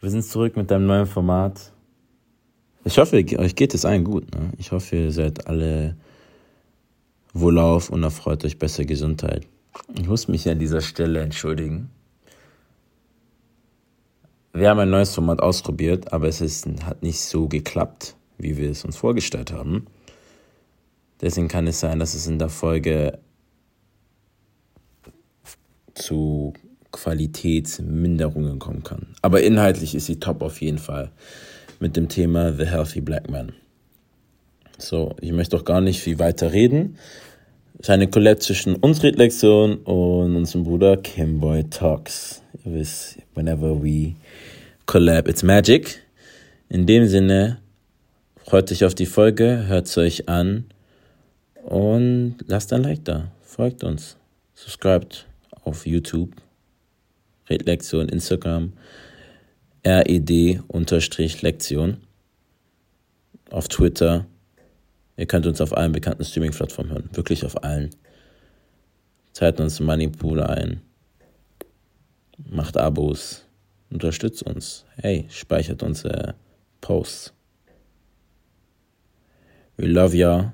Wir sind zurück mit einem neuen Format. Ich hoffe, euch geht es allen gut. Ne? Ich hoffe, ihr seid alle wohlauf und erfreut euch bessere Gesundheit. Ich muss mich an dieser Stelle entschuldigen. Wir haben ein neues Format ausprobiert, aber es ist, hat nicht so geklappt, wie wir es uns vorgestellt haben. Deswegen kann es sein, dass es in der Folge zu Qualitätsminderungen kommen kann. Aber inhaltlich ist sie top auf jeden Fall mit dem Thema The Healthy Black Man. So, ich möchte auch gar nicht viel weiter reden. Es ist eine Collab zwischen uns Redlektion und unserem Bruder Kimboy Talks. Ihr wisst, whenever we collab, it's magic. In dem Sinne, freut euch auf die Folge, hört es euch an und lasst ein Like da. Folgt uns. Subscribt auf YouTube. Redlektion, Instagram. RED-Lektion. Auf Twitter. Ihr könnt uns auf allen bekannten Streaming-Plattformen hören. Wirklich auf allen. Zahlt uns Moneypool ein. Macht Abos. Unterstützt uns. Hey, speichert unsere Posts. We love ya.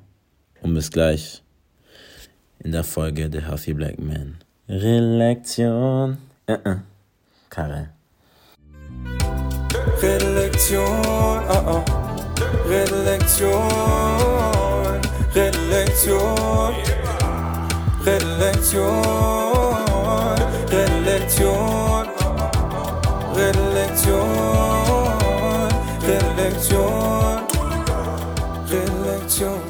Und bis gleich in der Folge The Healthy Black Man. Relektion. Uh -uh. Karel. Redlektion, uh -uh. Redlektion, Redlektion, Redlektion, Redlektion, Redlektion, Redlektion, Redlektion.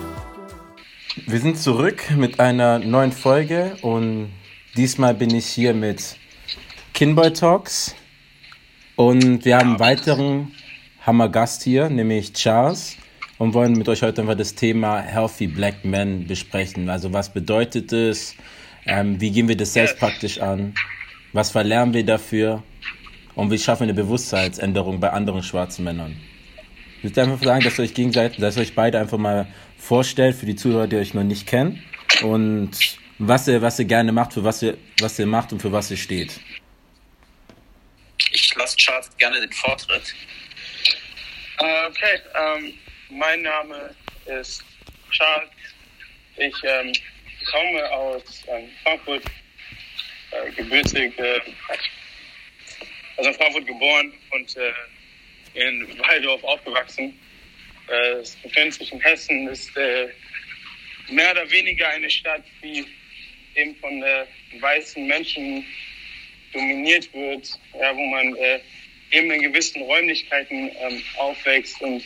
Wir sind zurück mit einer neuen Folge und diesmal bin ich hier mit Kinboy Talks und wir haben einen weiteren Hammergast hier, nämlich Charles und wollen mit euch heute einfach das Thema Healthy Black Men besprechen. Also was bedeutet es? Ähm, wie gehen wir das selbst praktisch an? Was verlernen wir dafür? Und wie schaffen wir eine Bewusstseinsänderung bei anderen schwarzen Männern? Ich würde einfach sagen, dass ihr euch gegenseitig, dass ihr euch beide einfach mal vorstellt für die Zuhörer, die euch noch nicht kennen und was ihr, was ihr gerne macht, für was ihr, was ihr macht und für was ihr steht. Ich lasse Charles gerne den Vortritt. Äh, okay, ähm, mein Name ist Charles. Ich ähm, komme aus ähm, Frankfurt, äh, gebürtig, äh, also in Frankfurt geboren und äh, in Waldorf aufgewachsen. Äh, es befindet sich in Hessen, ist äh, mehr oder weniger eine Stadt, die eben von äh, weißen Menschen dominiert wird, ja, wo man äh, eben in gewissen Räumlichkeiten ähm, aufwächst und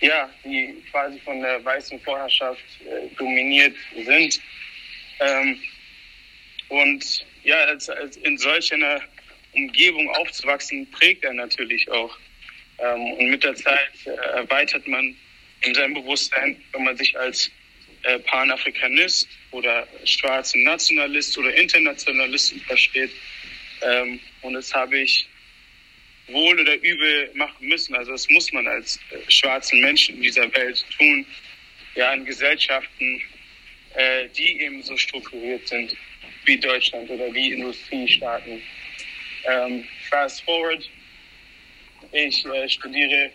ja, die quasi von der weißen Vorherrschaft äh, dominiert sind. Ähm, und ja, als, als in solch einer Umgebung aufzuwachsen, prägt er natürlich auch. Ähm, und mit der Zeit äh, erweitert man in seinem Bewusstsein, wenn man sich als äh, Panafrikanist oder schwarzen Nationalist oder Internationalist versteht. Ähm, und das habe ich wohl oder übel machen müssen. Also das muss man als äh, schwarzen Menschen in dieser Welt tun. Ja, in Gesellschaften, äh, die eben so strukturiert sind wie Deutschland oder wie Industriestaaten. Ähm, fast forward, ich äh, studiere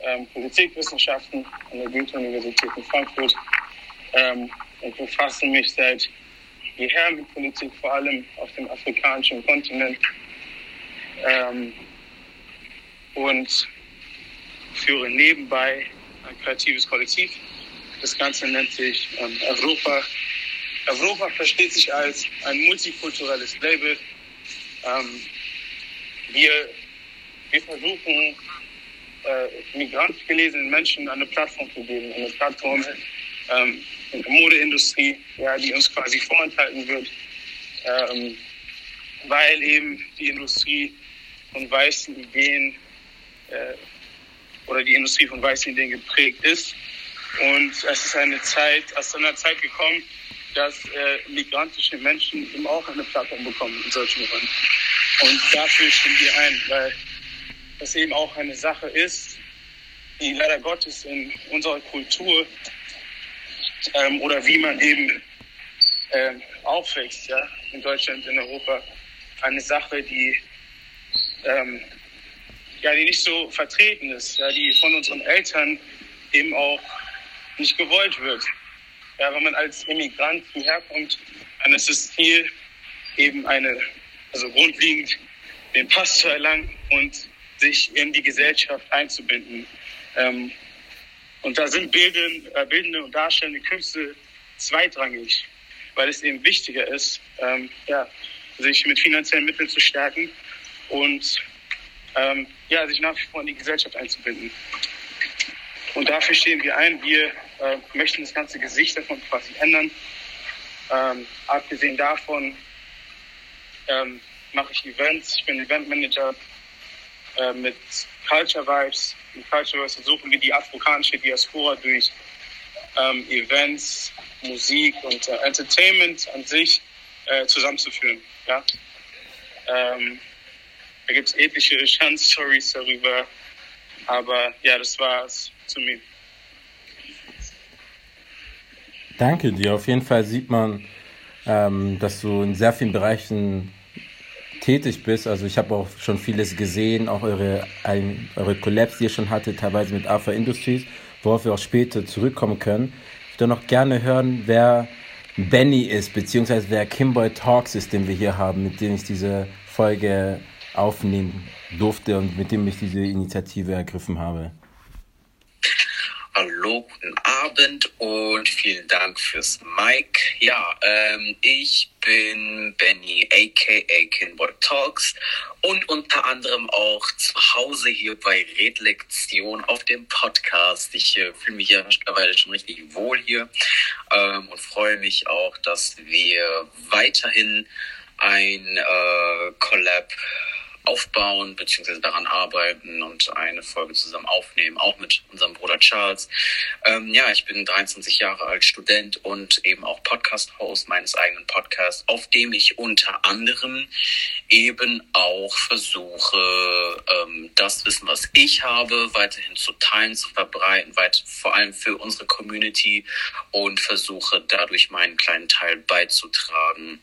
ähm, Politikwissenschaften an der Goethe-Universität in Frankfurt ähm, und befasse mich seit jeher mit Politik, vor allem auf dem afrikanischen Kontinent. Ähm, und führe nebenbei ein kreatives Kollektiv. Das Ganze nennt sich ähm, Europa. Europa versteht sich als ein multikulturelles Label. Ähm, wir, wir versuchen, äh, migrantisch gelesenen Menschen eine Plattform zu geben, eine Plattform ähm, Modeindustrie, ja, die uns quasi vorenthalten wird, ähm, weil eben die Industrie von weißen Ideen äh, oder die Industrie von weißen Ideen geprägt ist. Und es ist eine Zeit, aus einer Zeit gekommen, dass äh, migrantische Menschen eben auch eine Plattform bekommen in solchen Räumen. Und dafür stehen wir ein, weil das eben auch eine Sache ist, die leider Gottes in unserer Kultur ähm, oder wie man eben ähm, aufwächst, ja, in Deutschland, in Europa, eine Sache, die ähm, ja, die nicht so vertreten ist, ja, die von unseren Eltern eben auch nicht gewollt wird. Ja, wenn man als Immigrant hierher kommt, dann ist das Ziel eben eine, also grundlegend den Pass zu erlangen und sich in die Gesellschaft einzubinden. Ähm, und da sind Bilden, äh, bildende und darstellende Künste zweitrangig, weil es eben wichtiger ist, ähm, ja, sich mit finanziellen Mitteln zu stärken und ähm, ja, sich nach wie vor in die Gesellschaft einzubinden. Und dafür stehen wir ein. Wir äh, möchten das ganze Gesicht davon quasi ändern. Ähm, abgesehen davon ähm, mache ich Events. Ich bin Eventmanager äh, mit Culture Vibes. Culture Vibes versuchen wir die afrikanische Diaspora durch ähm, Events, Musik und äh, Entertainment an sich äh, zusammenzuführen. Ja? Ähm, da gibt es etliche Schanz-Stories darüber. Aber ja, das war's zu mir. Danke dir. Auf jeden Fall sieht man, ähm, dass du in sehr vielen Bereichen tätig bist. Also ich habe auch schon vieles gesehen, auch eure, ein, eure Collabs, die ihr schon hattet, teilweise mit Alpha Industries, worauf wir auch später zurückkommen können. Ich würde noch gerne hören, wer Benny ist, beziehungsweise wer Kimboy Talks ist, den wir hier haben, mit dem ich diese Folge aufnehmen durfte und mit dem ich diese Initiative ergriffen habe. Hallo, guten Abend und vielen Dank fürs Mic. Ja, ähm, ich bin Benny, aka Kinboy Talks und unter anderem auch zu Hause hier bei Redlektion auf dem Podcast. Ich äh, fühle mich ja mittlerweile schon richtig wohl hier ähm, und freue mich auch, dass wir weiterhin ein äh, Collab aufbauen beziehungsweise daran arbeiten und eine Folge zusammen aufnehmen, auch mit unserem Bruder Charles. Ähm, ja, ich bin 23 Jahre alt, Student und eben auch Podcast-Host meines eigenen Podcasts, auf dem ich unter anderem eben auch versuche, ähm, das Wissen, was ich habe, weiterhin zu teilen, zu verbreiten, weit, vor allem für unsere Community und versuche dadurch meinen kleinen Teil beizutragen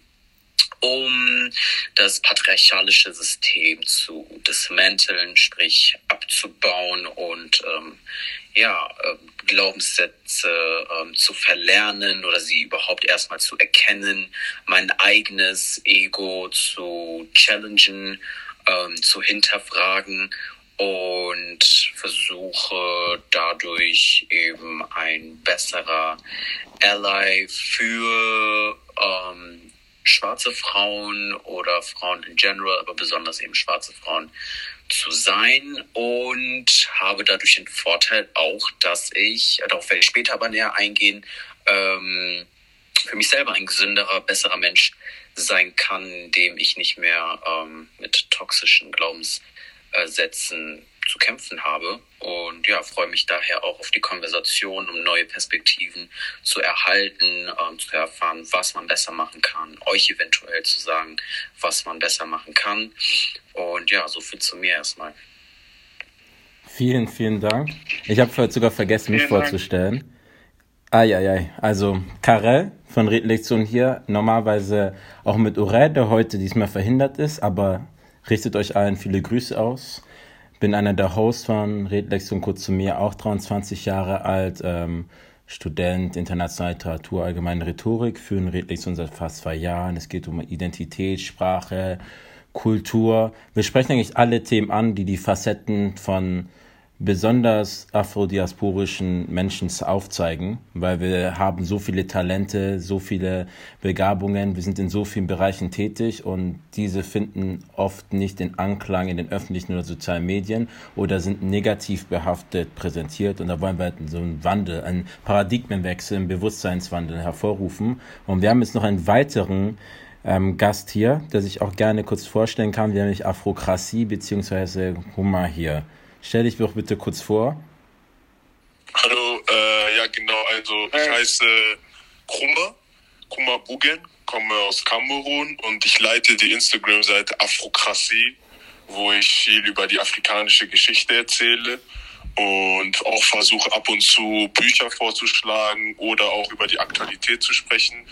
um das patriarchalische System zu dismanteln, sprich abzubauen und ähm, ja, äh, Glaubenssätze ähm, zu verlernen oder sie überhaupt erstmal zu erkennen, mein eigenes Ego zu challengen, ähm, zu hinterfragen und versuche dadurch eben ein besserer Ally für ähm, schwarze Frauen oder Frauen in general, aber besonders eben schwarze Frauen zu sein und habe dadurch den Vorteil auch, dass ich, darauf werde ich später aber näher eingehen, ähm, für mich selber ein gesünderer, besserer Mensch sein kann, dem ich nicht mehr ähm, mit toxischen Glaubenssätzen zu kämpfen habe. Und ja, freue mich daher auch auf die Konversation, um neue Perspektiven zu erhalten, ähm, zu erfahren, was man besser machen kann, euch eventuell zu sagen, was man besser machen kann. Und ja, so viel zu mir erstmal. Vielen, vielen Dank. Ich habe heute sogar vergessen, mich vorzustellen. Eieiei, also Karel von Redlektion hier, normalerweise auch mit Ure, der heute diesmal verhindert ist, aber richtet euch allen viele Grüße aus bin einer der Hosts von Redlektion kurz zu mir, auch 23 Jahre alt, ähm, Student internationale Literatur, allgemeine Rhetorik, führen Redlektion seit fast zwei Jahren. Es geht um Identität, Sprache, Kultur. Wir sprechen eigentlich alle Themen an, die die Facetten von besonders afrodiasporischen Menschen aufzeigen, weil wir haben so viele Talente, so viele Begabungen, wir sind in so vielen Bereichen tätig und diese finden oft nicht den Anklang in den öffentlichen oder sozialen Medien oder sind negativ behaftet präsentiert und da wollen wir halt so einen Wandel, einen Paradigmenwechsel, einen Bewusstseinswandel hervorrufen und wir haben jetzt noch einen weiteren ähm, Gast hier, der sich auch gerne kurz vorstellen kann, nämlich Afrokratie bzw. Hummer hier. Stell dich doch bitte kurz vor. Hallo, äh, ja genau, also ich heiße Krumba, Krumba Bugen, komme aus Kamerun und ich leite die Instagram-Seite Afrokratie, wo ich viel über die afrikanische Geschichte erzähle und auch versuche ab und zu Bücher vorzuschlagen oder auch über die Aktualität zu sprechen.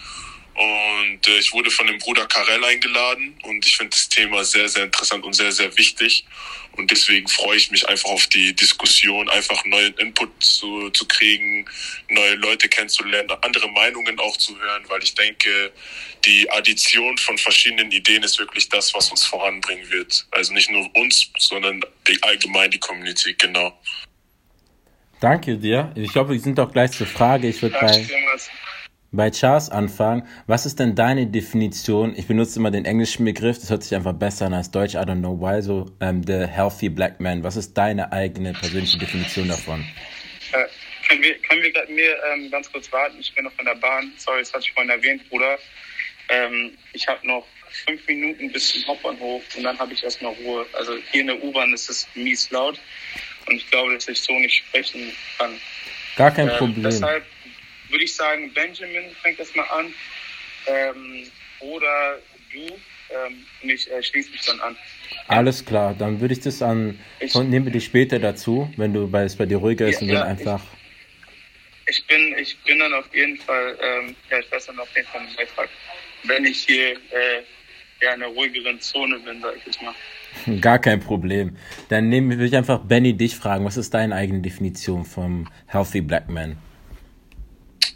Und äh, ich wurde von dem Bruder Karel eingeladen und ich finde das Thema sehr, sehr interessant und sehr, sehr wichtig. Und deswegen freue ich mich einfach auf die Diskussion, einfach neuen Input zu, zu kriegen, neue Leute kennenzulernen, andere Meinungen auch zu hören, weil ich denke, die Addition von verschiedenen Ideen ist wirklich das, was uns voranbringen wird. Also nicht nur uns, sondern die, allgemein die Community, genau. Danke dir. Ich glaube, wir sind auch gleich zur Frage. Ich würde bei, bei Charles anfangen. Was ist denn deine Definition? Ich benutze immer den englischen Begriff, das hört sich einfach besser an als Deutsch. I don't know why. So, um, the healthy black man. Was ist deine eigene persönliche Definition davon? Äh, können wir, können wir mir ähm, ganz kurz warten? Ich bin noch in der Bahn. Sorry, das hatte ich vorhin erwähnt, Bruder. Ähm, ich habe noch fünf Minuten bis zum Hauptbahnhof und dann habe ich erstmal Ruhe. Also hier in der U-Bahn ist es mies laut und ich glaube, dass ich so nicht sprechen kann. Gar kein Ähm, Problem. Deshalb würde ich sagen, Benjamin fängt erstmal an ähm, oder du ähm, und ich äh, schließe mich dann an. Alles klar, dann würde ich das an Ich- und nehme dich später dazu, wenn du weil es bei dir ruhiger ist Ja, und dann ja, einfach. Ich bin, ich bin dann auf jeden Fall, ähm, ja, ich weiß dann auf jeden Fall einen Beitrag, wenn ich hier äh, ja, in einer ruhigeren Zone bin, sag ich jetzt mal. Gar kein Problem. Dann nehme würde ich einfach Benny dich fragen. Was ist deine eigene Definition vom healthy black man?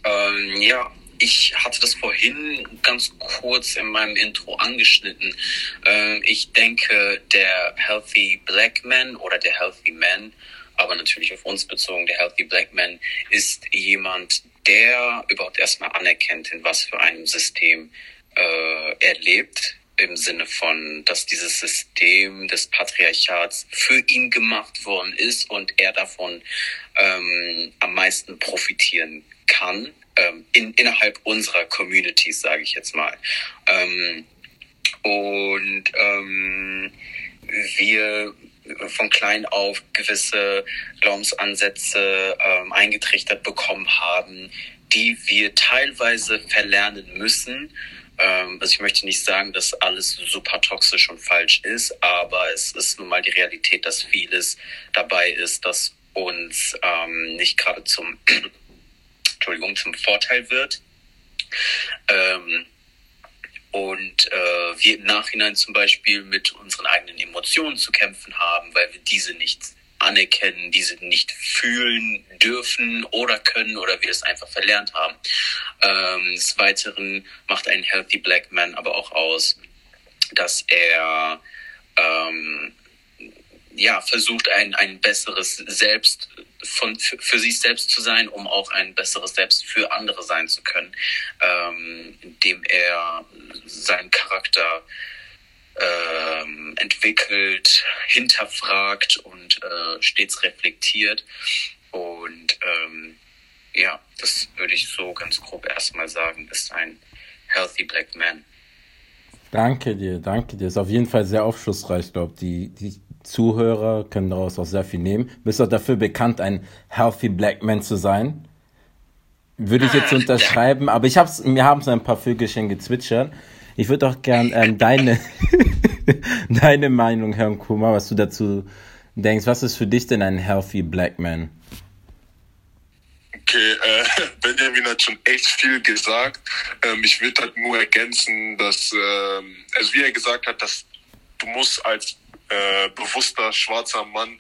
Ähm, ja, ich hatte das vorhin ganz kurz in meinem Intro angeschnitten. Ähm, ich denke, der Healthy Black Man oder der Healthy Man, aber natürlich auf uns bezogen, der Healthy Black Man ist jemand, der überhaupt erstmal anerkennt, in was für einem System äh, er lebt. Im Sinne von, dass dieses System des Patriarchats für ihn gemacht worden ist und er davon ähm, am meisten profitieren kann, ähm, in, innerhalb unserer Communities, sage ich jetzt mal. Ähm, und ähm, wir von klein auf gewisse Glaubensansätze ähm, eingetrichtert bekommen haben, die wir teilweise verlernen müssen. Ähm, also ich möchte nicht sagen, dass alles super toxisch und falsch ist, aber es ist nun mal die Realität, dass vieles dabei ist, das uns ähm, nicht gerade zum Entschuldigung, zum Vorteil wird. Ähm, und äh, wir im Nachhinein zum Beispiel mit unseren eigenen Emotionen zu kämpfen haben, weil wir diese nicht anerkennen, diese nicht fühlen dürfen oder können oder wir es einfach verlernt haben. Ähm, des Weiteren macht ein Healthy Black Man aber auch aus, dass er ähm, ja, versucht, ein, ein besseres Selbst von, für, für sich selbst zu sein, um auch ein besseres Selbst für andere sein zu können, ähm, indem er seinen Charakter ähm, entwickelt, hinterfragt und äh, stets reflektiert. Und ähm, ja, das würde ich so ganz grob erstmal sagen, ist ein healthy black man. Danke dir, danke dir. Ist auf jeden Fall sehr aufschlussreich. Ich glaube, die, die Zuhörer können daraus auch sehr viel nehmen. Bist auch dafür bekannt, ein healthy black man zu sein. Würde ich jetzt unterschreiben, aber ich hab's, mir haben so ein paar Vögelchen gezwitschert. Ich würde auch gern ähm, deine, deine Meinung hören, Kuma, was du dazu denkst. Was ist für dich denn ein healthy black man? Okay, äh, Benjamin hat schon echt viel gesagt. Ähm, ich würde halt nur ergänzen, dass, ähm, also wie er gesagt hat, dass du musst als äh, bewusster schwarzer Mann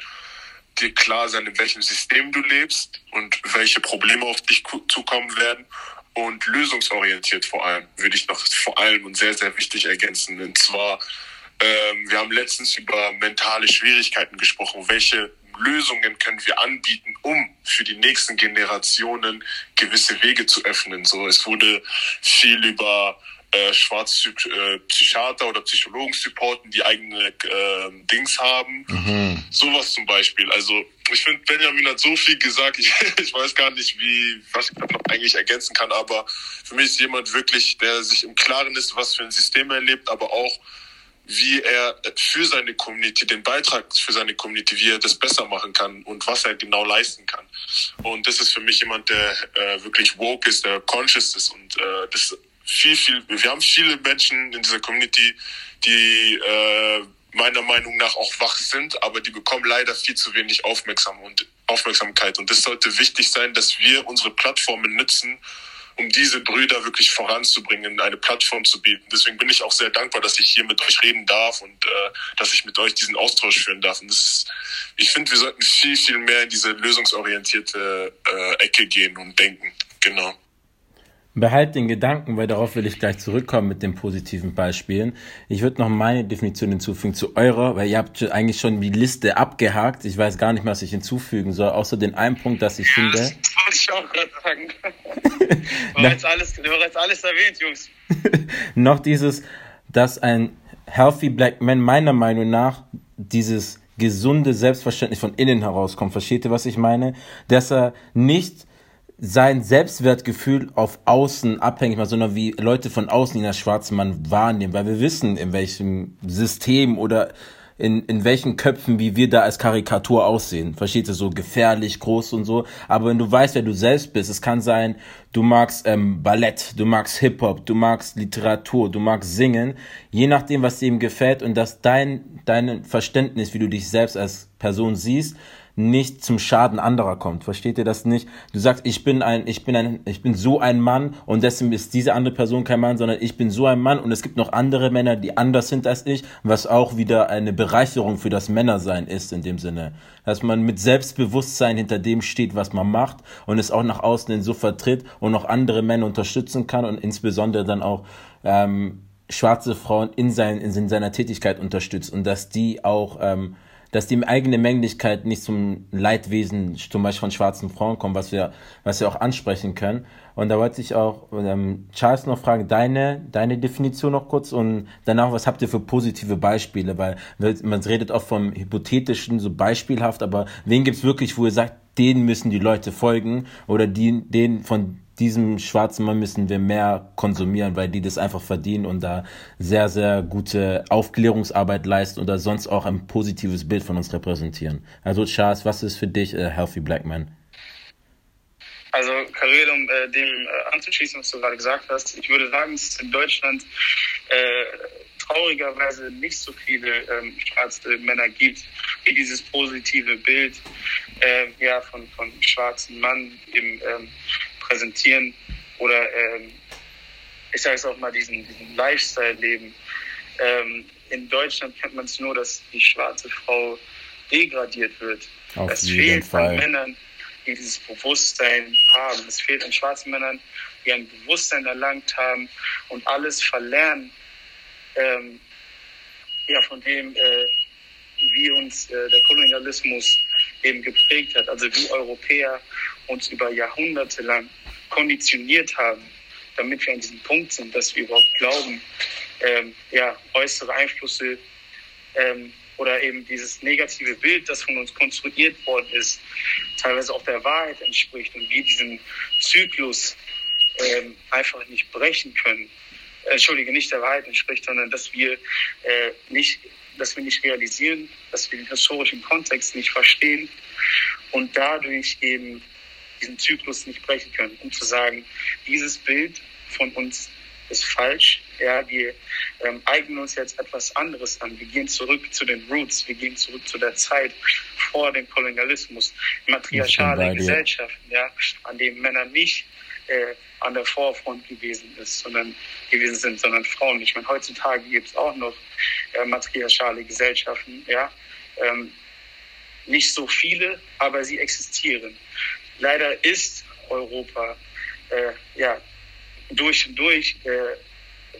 dir klar sein, in welchem System du lebst und welche Probleme auf dich zukommen werden. Und lösungsorientiert vor allem, würde ich noch vor allem und sehr, sehr wichtig ergänzen. Und zwar, ähm, wir haben letztens über mentale Schwierigkeiten gesprochen. Welche Lösungen können wir anbieten, um für die nächsten Generationen gewisse Wege zu öffnen? So, es wurde viel über äh, schwarze äh, Psychiater oder Psychologen supporten, die eigene äh, Dings haben. Sowas zum Beispiel. Also ich finde, Benjamin hat so viel gesagt. Ich, ich weiß gar nicht, wie was ich noch eigentlich ergänzen kann, aber für mich ist jemand wirklich, der sich im Klaren ist, was für ein System er lebt, aber auch wie er für seine Community, den Beitrag für seine Community, wie er das besser machen kann und was er genau leisten kann. Und das ist für mich jemand, der äh, wirklich woke ist, der conscious ist und äh, das viel, viel, wir haben viele Menschen in dieser Community, die äh, meiner Meinung nach auch wach sind, aber die bekommen leider viel zu wenig Aufmerksam und Aufmerksamkeit. Und das sollte wichtig sein, dass wir unsere Plattformen nutzen, um diese Brüder wirklich voranzubringen, eine Plattform zu bieten. Deswegen bin ich auch sehr dankbar, dass ich hier mit euch reden darf und äh, dass ich mit euch diesen Austausch führen darf. Und das ist, ich finde, wir sollten viel, viel mehr in diese lösungsorientierte äh, Ecke gehen und denken. Genau. Behalt den Gedanken, weil darauf will ich gleich zurückkommen mit den positiven Beispielen. Ich würde noch meine Definition hinzufügen zu eurer, weil ihr habt eigentlich schon die Liste abgehakt. Ich weiß gar nicht, was ich hinzufügen soll, außer den einen Punkt, dass ich finde. Das wollte ich auch gerade sagen. war, jetzt alles, war jetzt alles erwähnt, Jungs. noch dieses, dass ein healthy black man meiner Meinung nach dieses gesunde Selbstverständnis von innen herauskommt. Versteht ihr, was ich meine? Dass er nicht sein Selbstwertgefühl auf außen abhängig macht, sondern wie Leute von außen ihn als schwarzen Mann wahrnehmen, weil wir wissen, in welchem System oder in, in welchen Köpfen, wie wir da als Karikatur aussehen. Versteht ihr, so gefährlich, groß und so. Aber wenn du weißt, wer du selbst bist, es kann sein, du magst ähm, Ballett, du magst Hip-Hop, du magst Literatur, du magst Singen, je nachdem, was dir ihm gefällt und dass dein, dein Verständnis, wie du dich selbst als Person siehst, nicht zum Schaden anderer kommt. Versteht ihr das nicht? Du sagst, ich bin ein, ich bin ein, ich bin so ein Mann und deswegen ist diese andere Person kein Mann, sondern ich bin so ein Mann und es gibt noch andere Männer, die anders sind als ich, was auch wieder eine Bereicherung für das Männersein ist in dem Sinne. Dass man mit Selbstbewusstsein hinter dem steht, was man macht und es auch nach außen hin so vertritt und noch andere Männer unterstützen kann und insbesondere dann auch ähm, schwarze Frauen in, sein, in seiner Tätigkeit unterstützt und dass die auch ähm, dass die eigene Männlichkeit nicht zum Leidwesen zum Beispiel von schwarzen Frauen kommt, was wir, was wir auch ansprechen können. Und da wollte ich auch ähm, Charles noch fragen, deine, deine Definition noch kurz und danach, was habt ihr für positive Beispiele? Weil man redet oft vom Hypothetischen, so beispielhaft, aber wen gibt's wirklich, wo ihr sagt, denen müssen die Leute folgen oder die, denen von diesem schwarzen Mann müssen wir mehr konsumieren, weil die das einfach verdienen und da sehr, sehr gute Aufklärungsarbeit leisten oder sonst auch ein positives Bild von uns repräsentieren. Also Charles, was ist für dich a healthy black man? Also Karel, um äh, dem äh, anzuschließen, was du gerade gesagt hast, ich würde sagen, es in Deutschland äh, traurigerweise nicht so viele ähm, schwarze Männer gibt, wie dieses positive Bild äh, ja, von, von schwarzen Mann im ähm, präsentieren oder ähm, ich sage es auch mal, diesen, diesen Lifestyle leben. Ähm, in Deutschland kennt man es nur, dass die schwarze Frau degradiert wird. Auf es fehlt Fall. an Männern, die dieses Bewusstsein haben. Es fehlt an schwarzen Männern, die ein Bewusstsein erlangt haben und alles verlernen, ähm, ja, von dem, äh, wie uns äh, der Kolonialismus eben geprägt hat. Also wie Europäer uns über Jahrhunderte lang konditioniert haben, damit wir an diesem Punkt sind, dass wir überhaupt glauben, ähm, ja, äußere Einflüsse ähm, oder eben dieses negative Bild, das von uns konstruiert worden ist, teilweise auch der Wahrheit entspricht und wir diesen Zyklus ähm, einfach nicht brechen können. Entschuldige, nicht der Wahrheit entspricht, sondern dass wir äh, nicht, dass wir nicht realisieren, dass wir den historischen Kontext nicht verstehen und dadurch eben diesen Zyklus nicht brechen können, um zu sagen, dieses Bild von uns ist falsch. Ja, wir ähm, eignen uns jetzt etwas anderes an. Wir gehen zurück zu den Roots, wir gehen zurück zu der Zeit vor dem Kolonialismus, matriarchale. Gesellschaften, ja, an denen Männer nicht äh, an der Vorfront gewesen ist, sondern gewesen sind, sondern Frauen. Ich meine, heutzutage gibt es auch noch äh, matriarchale Gesellschaften, ja. Ähm, nicht so viele, aber sie existieren. Leider ist Europa äh, ja durch und durch äh,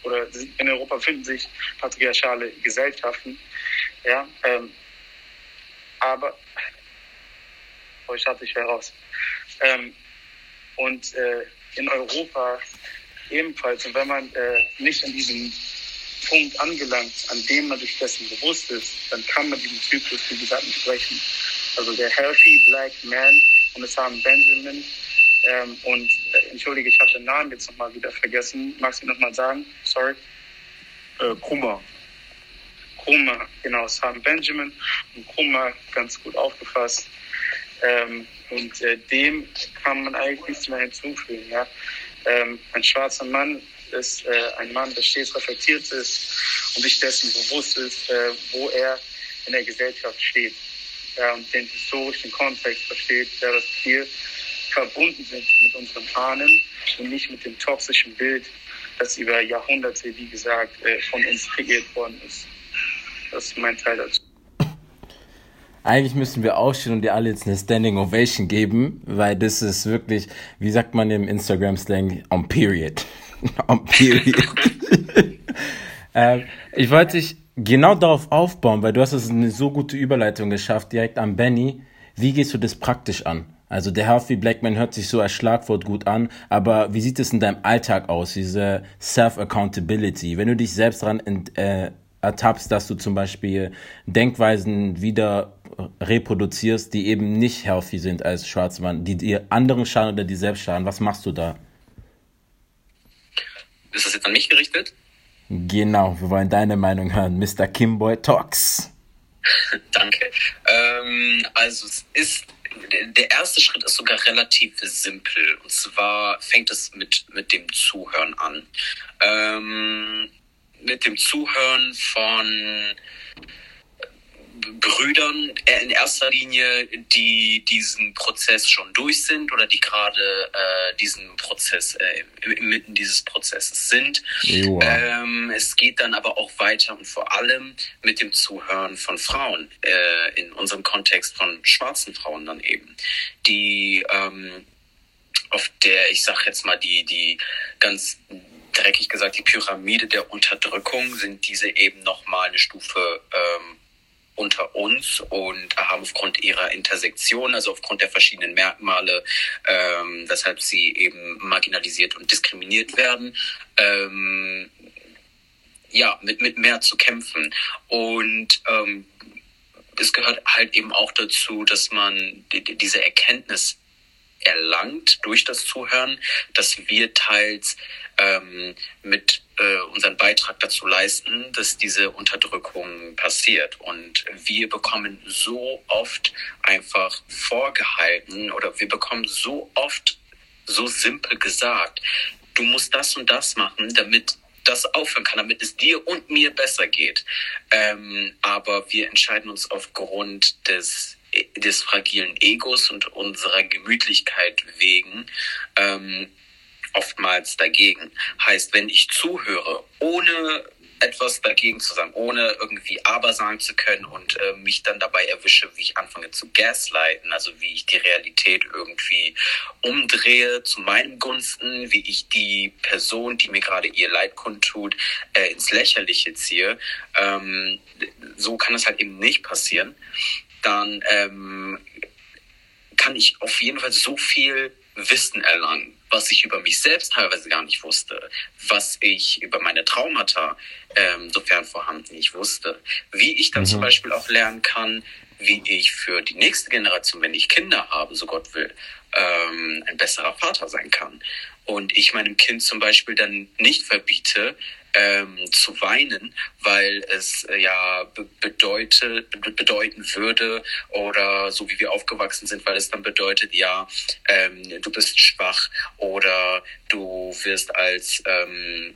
oder in Europa finden sich patriarchale Gesellschaften, ja. Ähm, aber oh, ich hatte ich heraus. Ähm, und äh, in Europa ebenfalls. Und wenn man äh, nicht an diesem Punkt angelangt, an dem man sich dessen bewusst ist, dann kann man diesen Zyklus, wie gesagt, nicht brechen. Also der Healthy Black Man haben Benjamin ähm, und äh, entschuldige, ich habe den Namen jetzt nochmal wieder vergessen. Magst du nochmal sagen? Sorry. Äh, Krummer. Krummer, genau, Sam Benjamin und Krummer ganz gut aufgefasst. Ähm, und äh, dem kann man eigentlich nichts mehr hinzufügen. Ja? Ähm, ein schwarzer Mann ist äh, ein Mann, der stets reflektiert ist und sich dessen bewusst ist, äh, wo er in der Gesellschaft steht. Ja, und den historischen Kontext versteht, der das Ziel verbunden sind mit unseren Ahnen und nicht mit dem toxischen Bild, das über Jahrhunderte, wie gesagt, äh, von uns kreiert worden ist. Das ist mein Teil dazu. Eigentlich müssen wir aufstehen und dir alle jetzt eine Standing Ovation geben, weil das ist wirklich, wie sagt man im Instagram-Slang, on period. on period. ähm, ich wollte dich genau darauf aufbauen, weil du hast es eine so gute Überleitung geschafft, direkt an Benny. Wie gehst du das praktisch an? Also der Healthy Black Man hört sich so als Schlagwort gut an, aber wie sieht es in deinem Alltag aus, diese Self-Accountability? Wenn du dich selbst daran äh, ertappst, dass du zum Beispiel Denkweisen wieder reproduzierst, die eben nicht healthy sind als Schwarzmann, die dir anderen schaden oder die selbst schaden, was machst du da? Ist das jetzt an mich gerichtet? Genau, wir wollen deine Meinung hören. Mr. Kimboy Talks. Danke. Ähm, also es ist der erste Schritt ist sogar relativ simpel. Und zwar fängt es mit, mit dem Zuhören an. Ähm, mit dem Zuhören von Brüdern in erster Linie, die diesen Prozess schon durch sind oder die gerade äh, diesen Prozess äh, inmitten dieses Prozesses sind. Ähm, es geht dann aber auch weiter und vor allem mit dem Zuhören von Frauen, äh, in unserem Kontext von schwarzen Frauen dann eben, die ähm, auf der, ich sag jetzt mal, die, die ganz dreckig gesagt, die Pyramide der Unterdrückung sind diese eben nochmal eine Stufe ähm, unter uns und haben aufgrund ihrer Intersektion, also aufgrund der verschiedenen Merkmale, ähm, weshalb sie eben marginalisiert und diskriminiert werden, ähm, ja, mit, mit mehr zu kämpfen. Und ähm, es gehört halt eben auch dazu, dass man die, diese Erkenntnis erlangt durch das Zuhören, dass wir teils ähm, mit äh, unseren Beitrag dazu leisten, dass diese Unterdrückung passiert. Und wir bekommen so oft einfach vorgehalten oder wir bekommen so oft so simpel gesagt, du musst das und das machen, damit das aufhören kann, damit es dir und mir besser geht. Ähm, aber wir entscheiden uns aufgrund des des fragilen Egos und unserer Gemütlichkeit wegen ähm, oftmals dagegen. Heißt, wenn ich zuhöre, ohne etwas dagegen zu sagen, ohne irgendwie aber sagen zu können und äh, mich dann dabei erwische, wie ich anfange zu gaslighten, also wie ich die Realität irgendwie umdrehe zu meinem Gunsten, wie ich die Person, die mir gerade ihr Leid kundtut, äh, ins Lächerliche ziehe. Ähm, so kann es halt eben nicht passieren. Dann ähm, kann ich auf jeden Fall so viel Wissen erlangen, was ich über mich selbst teilweise gar nicht wusste, was ich über meine Traumata, ähm, sofern vorhanden, nicht wusste, wie ich dann mhm. zum Beispiel auch lernen kann, wie ich für die nächste Generation, wenn ich Kinder habe, so Gott will, ähm, ein besserer Vater sein kann. Und ich meinem Kind zum Beispiel dann nicht verbiete, ähm, zu weinen, weil es äh, ja be bedeutet, be bedeuten würde oder so wie wir aufgewachsen sind, weil es dann bedeutet, ja, ähm, du bist schwach oder du wirst als ähm,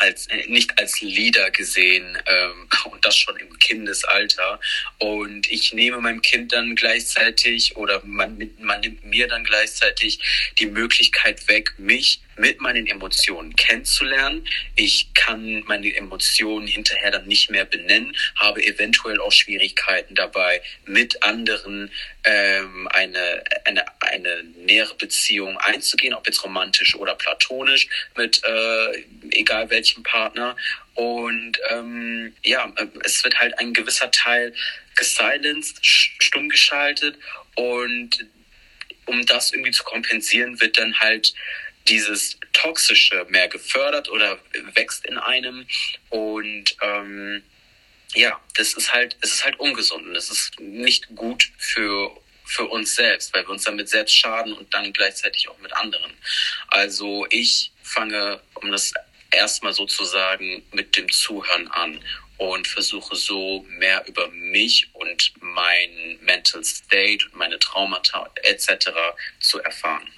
als äh, nicht als Leader gesehen ähm, und das schon im Kindesalter. Und ich nehme meinem Kind dann gleichzeitig oder man, man nimmt mir dann gleichzeitig die Möglichkeit weg, mich mit meinen Emotionen kennenzulernen. Ich kann meine Emotionen hinterher dann nicht mehr benennen, habe eventuell auch Schwierigkeiten dabei, mit anderen ähm, eine, eine, eine nähere Beziehung einzugehen, ob jetzt romantisch oder platonisch, mit äh, egal welchem Partner. Und ähm, ja, es wird halt ein gewisser Teil gesilenced, stumm geschaltet und um das irgendwie zu kompensieren, wird dann halt dieses Toxische mehr gefördert oder wächst in einem und ähm, ja, das ist halt, es ist halt ungesund und es ist nicht gut für für uns selbst, weil wir uns damit selbst schaden und dann gleichzeitig auch mit anderen. Also ich fange, um das erstmal sozusagen mit dem Zuhören an und versuche so mehr über mich und mein Mental State, meine Traumata etc. zu erfahren.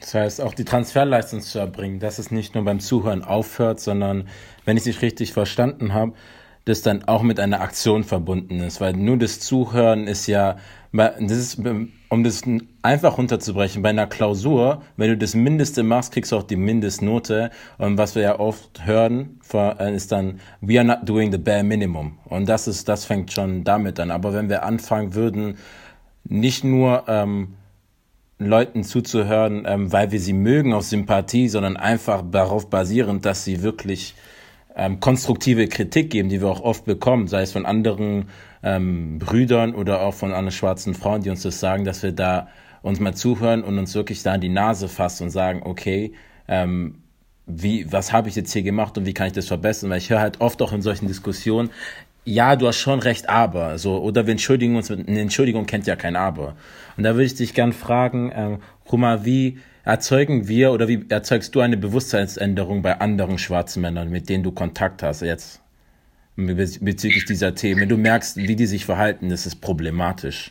Das heißt, auch die Transferleistung zu erbringen, dass es nicht nur beim Zuhören aufhört, sondern, wenn ich dich richtig verstanden habe, das dann auch mit einer Aktion verbunden ist, weil nur das Zuhören ist ja, das ist, um das einfach runterzubrechen, bei einer Klausur, wenn du das Mindeste machst, kriegst du auch die Mindestnote. Und was wir ja oft hören, äh, ist dann, we are not doing the bare minimum. Und das ist, das fängt schon damit an. Aber wenn wir anfangen würden, nicht nur ähm, Leuten zuzuhören, ähm, weil wir sie mögen aus Sympathie, sondern einfach darauf basierend, dass sie wirklich ähm, konstruktive Kritik geben, die wir auch oft bekommen, sei es von anderen ähm, Brüdern oder auch von anderen schwarzen Frauen, die uns das sagen, dass wir da uns mal zuhören und uns wirklich da an die Nase fassen und sagen, okay, ähm, wie, was habe ich jetzt hier gemacht und wie kann ich das verbessern? Weil ich höre halt oft auch in solchen Diskussionen, ja, du hast schon recht, aber so oder wir entschuldigen uns eine Entschuldigung kennt ja kein aber. Und da würde ich dich gern fragen, ähm, Ruma, wie erzeugen wir oder wie erzeugst du eine Bewusstseinsänderung bei anderen schwarzen Männern, mit denen du Kontakt hast jetzt bezüglich dieser Themen? Wenn du merkst, wie die sich verhalten, ist problematisch.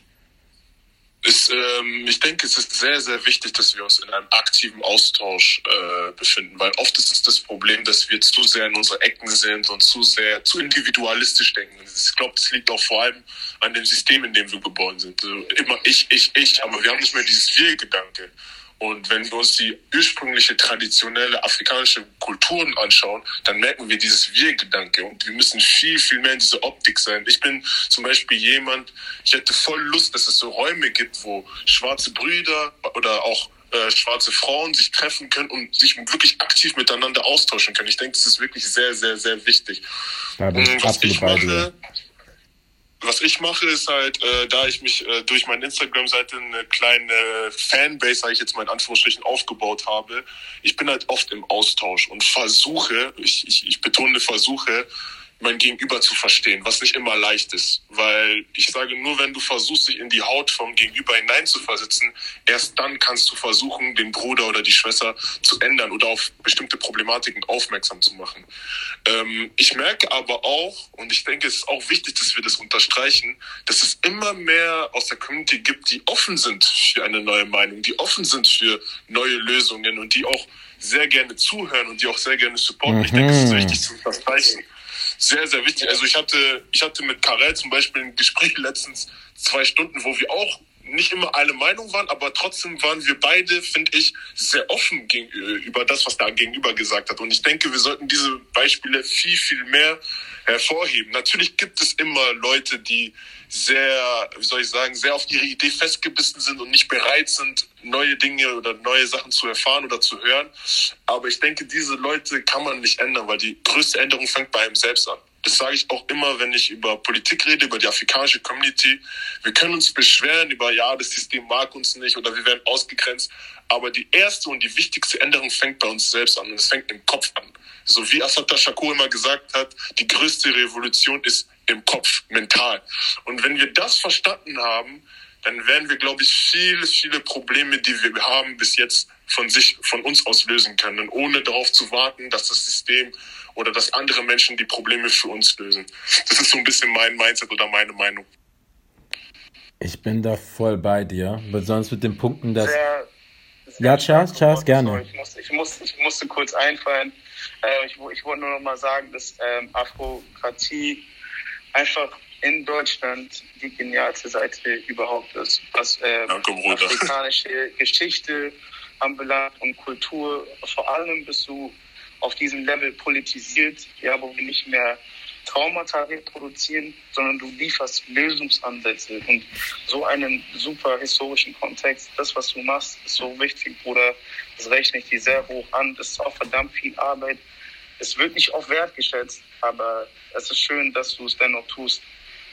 Ist, ähm, ich denke, es ist sehr, sehr wichtig, dass wir uns in einem aktiven Austausch äh, befinden, weil oft ist es das Problem, dass wir zu sehr in unsere Ecken sind und zu sehr, zu individualistisch denken. Ich glaube, das liegt auch vor allem an dem System, in dem wir geboren sind. Also immer ich, ich, ich, aber wir haben nicht mehr dieses Wir-Gedanke. Und wenn wir uns die ursprüngliche traditionelle afrikanische Kulturen anschauen, dann merken wir dieses Wir-Gedanke und wir müssen viel, viel mehr in dieser Optik sein. Ich bin zum Beispiel jemand, ich hätte voll Lust, dass es so Räume gibt, wo schwarze Brüder oder auch äh, schwarze Frauen sich treffen können und sich wirklich aktiv miteinander austauschen können. Ich denke, das ist wirklich sehr, sehr, sehr wichtig. Da bin ich Was ich mache, was ich mache, ist halt, äh, da ich mich äh, durch meine Instagram-Seite eine kleine Fanbase, sage ich jetzt mal in Anführungsstrichen, aufgebaut habe, ich bin halt oft im Austausch und versuche, ich, ich, ich betone versuche, mein Gegenüber zu verstehen, was nicht immer leicht ist. Weil ich sage, nur wenn du versuchst, dich in die Haut vom Gegenüber hineinzuversetzen, erst dann kannst du versuchen, den Bruder oder die Schwester zu ändern oder auf bestimmte Problematiken aufmerksam zu machen. Ähm, ich merke aber auch, und ich denke, es ist auch wichtig, dass wir das unterstreichen, dass es immer mehr aus der Community gibt, die offen sind für eine neue Meinung, die offen sind für neue Lösungen und die auch sehr gerne zuhören und die auch sehr gerne supporten. Ich denke, es ist wichtig zu unterstreichen sehr, sehr wichtig. Also ich hatte, ich hatte mit Karel zum Beispiel ein Gespräch letztens zwei Stunden, wo wir auch nicht immer eine Meinung waren, aber trotzdem waren wir beide, finde ich, sehr offen gegenüber das, was da gegenüber gesagt hat. Und ich denke, wir sollten diese Beispiele viel, viel mehr hervorheben. Natürlich gibt es immer Leute, die sehr, wie soll ich sagen, sehr auf ihre Idee festgebissen sind und nicht bereit sind, neue Dinge oder neue Sachen zu erfahren oder zu hören. Aber ich denke, diese Leute kann man nicht ändern, weil die größte Änderung fängt bei einem selbst an. Das sage ich auch immer, wenn ich über Politik rede, über die afrikanische Community. Wir können uns beschweren über, ja, das System mag uns nicht oder wir werden ausgegrenzt. Aber die erste und die wichtigste Änderung fängt bei uns selbst an und es fängt im Kopf an. So wie Assata Shakur immer gesagt hat, die größte Revolution ist im Kopf, mental. Und wenn wir das verstanden haben, dann werden wir, glaube ich, viele, viele Probleme, die wir haben, bis jetzt von sich, von uns aus lösen können, ohne darauf zu warten, dass das System oder dass andere Menschen die Probleme für uns lösen. Das ist so ein bisschen mein Mindset oder meine Meinung. Ich bin da voll bei dir, besonders mit den Punkten, dass Sehr, sehr Ja, Charles, Charles, gerne. Sorry, Ich, muss, ich, muss, ich musste kurz einfallen. Äh, ich, ich wollte nur noch mal sagen, dass ähm, Afrokratie einfach in Deutschland die genialste Seite überhaupt ist, was ähm, Danke, afrikanische Geschichte anbelangt und Kultur. Vor allem bist du auf diesem Level politisiert, ja, wo wir nicht mehr Traumata reproduzieren, sondern du lieferst Lösungsansätze und so einen super historischen Kontext. Das, was du machst, ist so wichtig, Bruder. Das rechne ich dir sehr hoch an. Das ist auch verdammt viel Arbeit. Es wird nicht oft wertgeschätzt, aber es ist schön, dass du es dennoch tust.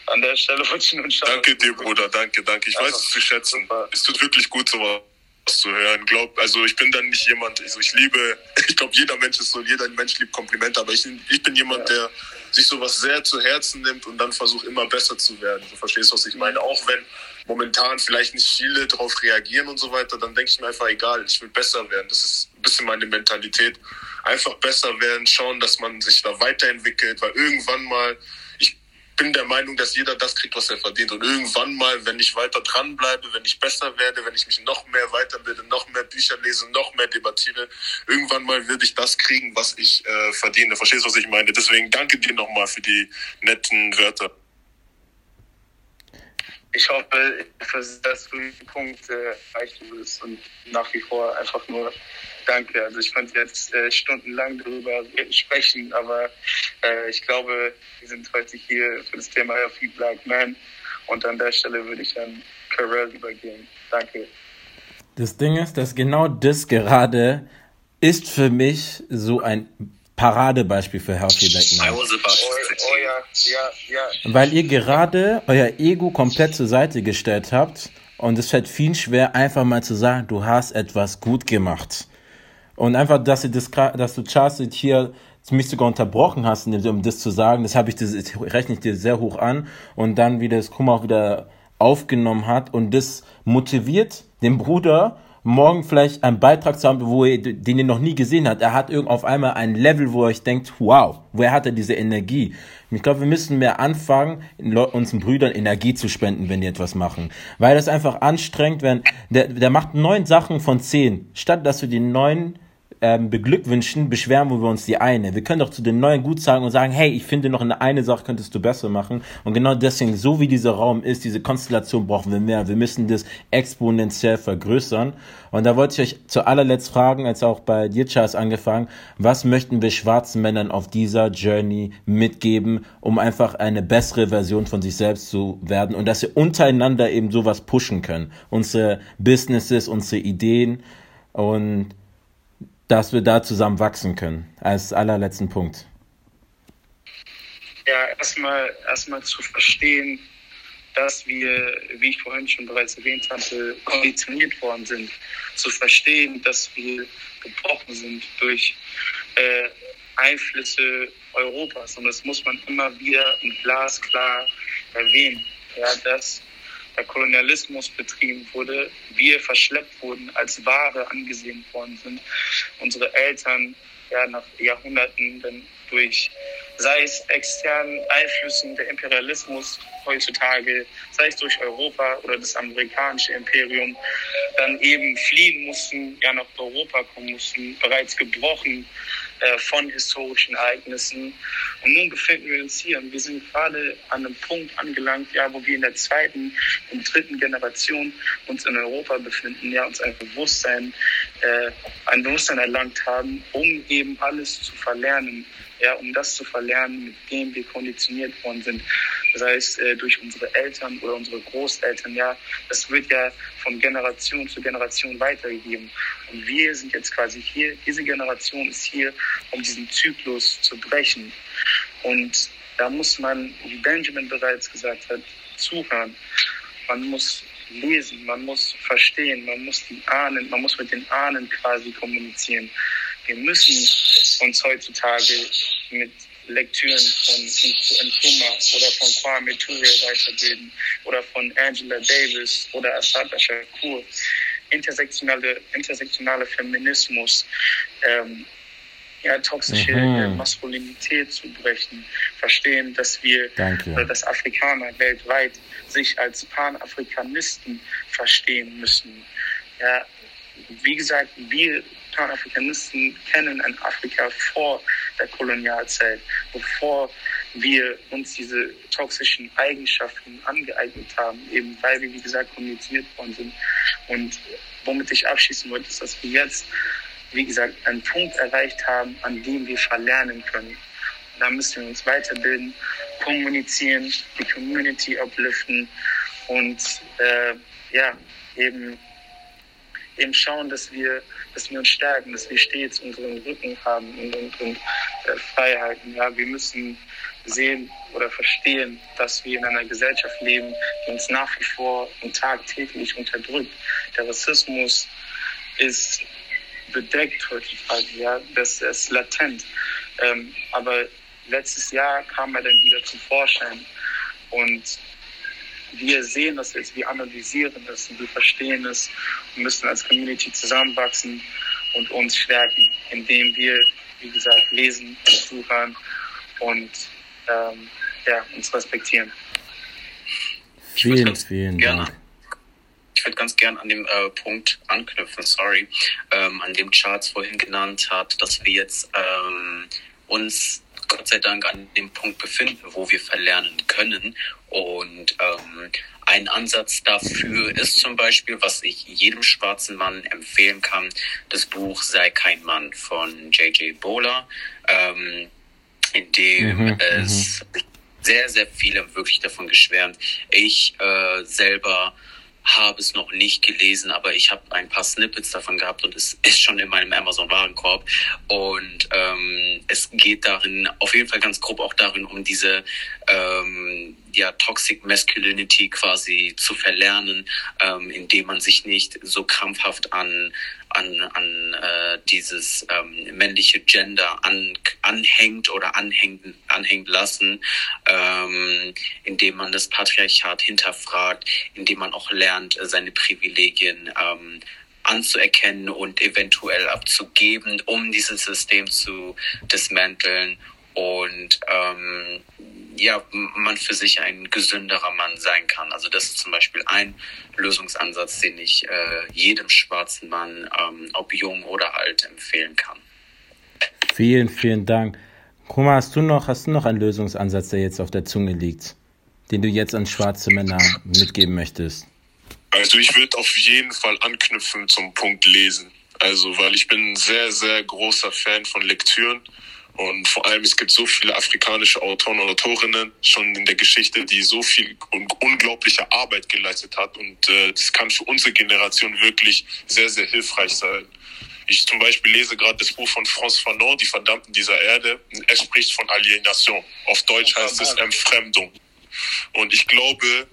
An der Stelle wollte ich nur einen Danke dir. Bruder, danke, danke. Ich weiß Also, es zu schätzen. super. Es tut wirklich gut, sowas zu hören. Glaub, also ich bin dann nicht jemand, also ich liebe, ich glaube, jeder Mensch ist so, jeder Mensch liebt Komplimente, aber ich, ich bin jemand, der sich sowas sehr zu Herzen nimmt und dann versucht, immer besser zu werden. Du verstehst, was ich meine? Auch wenn momentan vielleicht nicht viele darauf reagieren und so weiter, dann denke ich mir einfach, egal, ich will besser werden. Das ist bisschen meine Mentalität. Einfach besser werden, schauen, dass man sich da weiterentwickelt, weil irgendwann mal, ich bin der Meinung, dass jeder das kriegt, was er verdient. Und irgendwann mal, wenn ich weiter dranbleibe, wenn ich besser werde, wenn ich mich noch mehr weiterbilde, noch mehr Bücher lese, noch mehr debattiere, irgendwann mal würde ich das kriegen, was ich äh, verdiene. Verstehst du, was ich meine? Deswegen danke dir nochmal für die netten Wörter. Ich hoffe, dass du den Punkt äh, erreichen wirst und nach wie vor einfach nur danke. Also ich könnte jetzt äh, stundenlang darüber sprechen, aber äh, ich glaube, wir sind heute hier für das Thema Healthy Black Man und an der Stelle würde ich an Carell übergehen. Danke. Das Ding ist, dass genau das gerade ist für mich so ein Paradebeispiel für Healthy Black to Oh, oh ja, ja, ja. Weil ihr gerade euer Ego komplett zur Seite gestellt habt und es fällt viel schwer, einfach mal zu sagen, du hast etwas gut gemacht. Und einfach, dass, ihr das, dass du Charles hier mich sogar unterbrochen hast, um das zu sagen, das ich, das rechne ich dir sehr hoch an. Und dann wieder das Kummer auch wieder aufgenommen hat und das motiviert den Bruder, morgen vielleicht einen Beitrag zu haben, wo er, den ihr noch nie gesehen habt. Er hat irgend auf einmal ein Level, wo ihr euch denkt, wow, woher hat er diese Energie? Ich glaube, wir müssen mehr anfangen, unseren Brüdern Energie zu spenden, wenn die etwas machen. Weil das einfach anstrengend, wenn, der, der macht neun Sachen von zehn. Statt dass wir die neun ähm, beglückwünschen, beschweren wir uns die eine. Wir können doch zu den neuen gut sagen und sagen, hey, ich finde noch eine, eine Sache könntest du besser machen. Und genau deswegen, so wie dieser Raum ist, diese Konstellation brauchen wir mehr. Wir müssen das exponentiell vergrößern. Und da wollte ich euch zu allerletzt fragen, als auch bei dir, Charles, angefangen, was möchten wir schwarzen Männern auf dieser Journey mitgeben, um einfach eine bessere Version von sich selbst zu werden und dass wir untereinander eben sowas pushen können. Unsere Businesses, unsere Ideen und dass wir da zusammen wachsen können. Als allerletzten Punkt. Ja, erstmal erstmal zu verstehen, dass wir, wie ich vorhin schon bereits erwähnt hatte, konditioniert worden sind. Zu verstehen, dass wir gebrochen sind durch äh, Einflüsse Europas. Und das muss man immer wieder glasklar erwähnen. Ja, dass der Kolonialismus betrieben wurde, wir verschleppt wurden, als Ware angesehen worden sind, unsere Eltern ja, nach Jahrhunderten dann durch, sei es externen Einflüssen der Imperialismus heutzutage, sei es durch Europa oder das amerikanische Imperium, dann eben fliehen mussten, ja nach Europa kommen mussten, bereits gebrochen äh, von historischen Ereignissen. Und nun befinden wir uns hier und wir sind gerade an einem Punkt angelangt, ja, wo wir in der zweiten und dritten Generation uns in Europa befinden, ja, uns ein Bewusstsein, äh, ein Bewusstsein erlangt haben, um eben alles zu verlernen, ja, um das zu verlernen, mit dem wir konditioniert worden sind. Das heißt, äh, durch unsere Eltern oder unsere Großeltern, ja, das wird ja von Generation zu Generation weitergegeben. Und wir sind jetzt quasi hier, diese Generation ist hier, um diesen Zyklus zu brechen. Und da muss man, wie Benjamin bereits gesagt hat, zuhören. Man muss lesen, man muss verstehen, man muss die Ahnen, man muss mit den Ahnen quasi kommunizieren. Wir müssen uns heutzutage mit Lektüren von Nkrumah oder von Kwame Ture weiterbilden oder von Angela Davis oder Assad Shakur. Intersektionale, intersektionale Feminismus, ähm, ja, toxische Mhm. Maskulinität zu brechen, verstehen, dass wir, Danke. dass Afrikaner weltweit sich als Panafrikanisten verstehen müssen. Ja, wie gesagt, wir Panafrikanisten kennen ein Afrika vor der Kolonialzeit, bevor wir uns diese toxischen Eigenschaften angeeignet haben, eben weil wir, wie gesagt, konditioniert worden sind. Und womit ich abschließen wollte, ist, dass wir jetzt, wie gesagt, einen Punkt erreicht haben, an dem wir verlernen können. Da müssen wir uns weiterbilden, kommunizieren, die Community upliften und äh, ja, eben eben schauen, dass wir, dass wir uns stärken, dass wir stets unseren Rücken haben und, und äh, Freiheiten. Ja, wir müssen sehen oder verstehen, dass wir in einer Gesellschaft leben, die uns nach wie vor und tagtäglich unterdrückt. Der Rassismus ist bedeckt heutzutage, ja, das ist latent. Ähm, aber letztes Jahr kam er dann wieder zum Vorschein und wir sehen das jetzt, wir analysieren das und wir verstehen es und müssen als Community zusammenwachsen und uns stärken, indem wir, wie gesagt, lesen, zuhören und ähm, ja, uns respektieren. Vielen, ganz vielen gerne- Dank. Ich würde ganz gern an dem äh, Punkt anknüpfen, sorry, ähm, an dem Charles vorhin genannt hat, dass wir jetzt ähm, uns Gott sei Dank an dem Punkt befinden, wo wir verlernen können. Und ähm, ein Ansatz dafür ist zum Beispiel, was ich jedem schwarzen Mann empfehlen kann, das Buch Sei kein Mann von J.J. Bowler, ähm, in dem Mhm, es sehr, sehr viele wirklich davon geschwärmt. Ich äh, selber habe es noch nicht gelesen, aber ich habe ein paar Snippets davon gehabt und es ist schon in meinem Amazon-Warenkorb. Und ähm, es geht darin auf jeden Fall ganz grob auch darin, um diese ähm, ja, Toxic Masculinity quasi zu verlernen, ähm, indem man sich nicht so krampfhaft an an, an äh, dieses ähm, männliche Gender an, anhängt oder anhängen, anhängen lassen, ähm, indem man das Patriarchat hinterfragt, indem man auch lernt, seine Privilegien ähm, anzuerkennen und eventuell abzugeben, um dieses System zu dismanteln. Und ähm, ja, man für sich ein gesünderer Mann sein kann. Also das ist zum Beispiel ein Lösungsansatz, den ich äh, jedem schwarzen Mann, ähm, ob jung oder alt, empfehlen kann. Vielen, vielen Dank. Kuma, hast du noch, hast du noch einen Lösungsansatz, der jetzt auf der Zunge liegt, den du jetzt an schwarze Männer mitgeben möchtest? Also ich würde auf jeden Fall anknüpfen zum Punkt Lesen. Also weil ich bin ein sehr, sehr großer Fan von Lektüren. Und vor allem, es gibt so viele afrikanische Autoren und Autorinnen schon in der Geschichte, die so viel un unglaubliche Arbeit geleistet hat. Und äh, das kann für unsere Generation wirklich sehr, sehr hilfreich sein. Ich zum Beispiel lese gerade das Buch von Franz Fanon, Die Verdammten dieser Erde. Er spricht von Alienation. Auf Deutsch heißt es Entfremdung. Und ich glaube,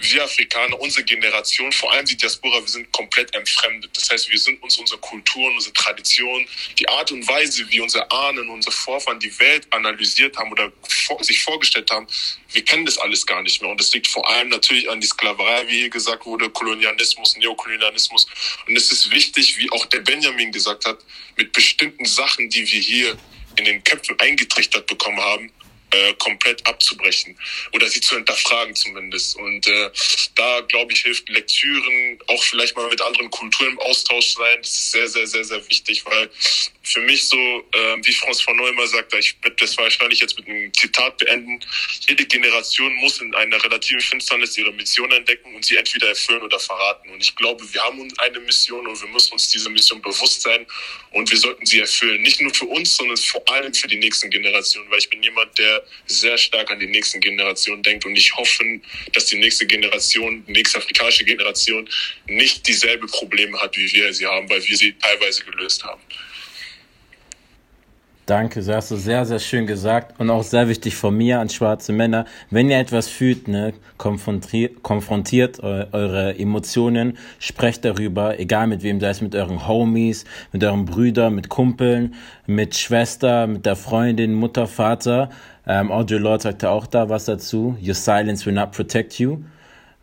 wir Afrikaner, unsere Generation, vor allem die Diaspora, wir sind komplett entfremdet. Das heißt, wir sind uns unsere Kulturen, unsere Traditionen, die Art und Weise, wie unsere Ahnen, unsere Vorfahren die Welt analysiert haben oder sich vorgestellt haben, wir kennen das alles gar nicht mehr. Und das liegt vor allem natürlich an die Sklaverei, wie hier gesagt wurde, Kolonialismus, Neokolonialismus. Und es ist wichtig, wie auch der Benjamin gesagt hat, mit bestimmten Sachen, die wir hier in den Köpfen eingetrichtert bekommen haben, äh, komplett abzubrechen oder sie zu hinterfragen zumindest. Und äh, da, glaube ich, hilft Lektüren, auch vielleicht mal mit anderen Kulturen im Austausch sein. Das ist sehr, sehr, sehr, sehr wichtig, weil für mich so, äh, wie Franz von Neu immer sagt, ich werde das wahrscheinlich jetzt mit einem Zitat beenden, jede Generation muss in einer relativen Finsternis ihre Mission entdecken und sie entweder erfüllen oder verraten. Und ich glaube, wir haben eine Mission und wir müssen uns dieser Mission bewusst sein und wir sollten sie erfüllen. Nicht nur für uns, sondern vor allem für die nächsten Generationen, weil ich bin jemand, der sehr stark an die nächsten Generationen denkt und ich hoffe, dass die nächste Generation, die nächste afrikanische Generation nicht dieselbe Probleme hat, wie wir sie haben, weil wir sie teilweise gelöst haben. Danke, das hast du sehr, sehr schön gesagt und auch sehr wichtig von mir an schwarze Männer. Wenn ihr etwas fühlt, ne, konfrontiert, konfrontiert eu eure Emotionen, sprecht darüber, egal mit wem, sei es mit euren Homies, mit euren Brüdern, mit Kumpeln, mit Schwester, mit der Freundin, Mutter, Vater. Ähm, Audre Lorde sagte auch da was dazu. Your silence will not protect you.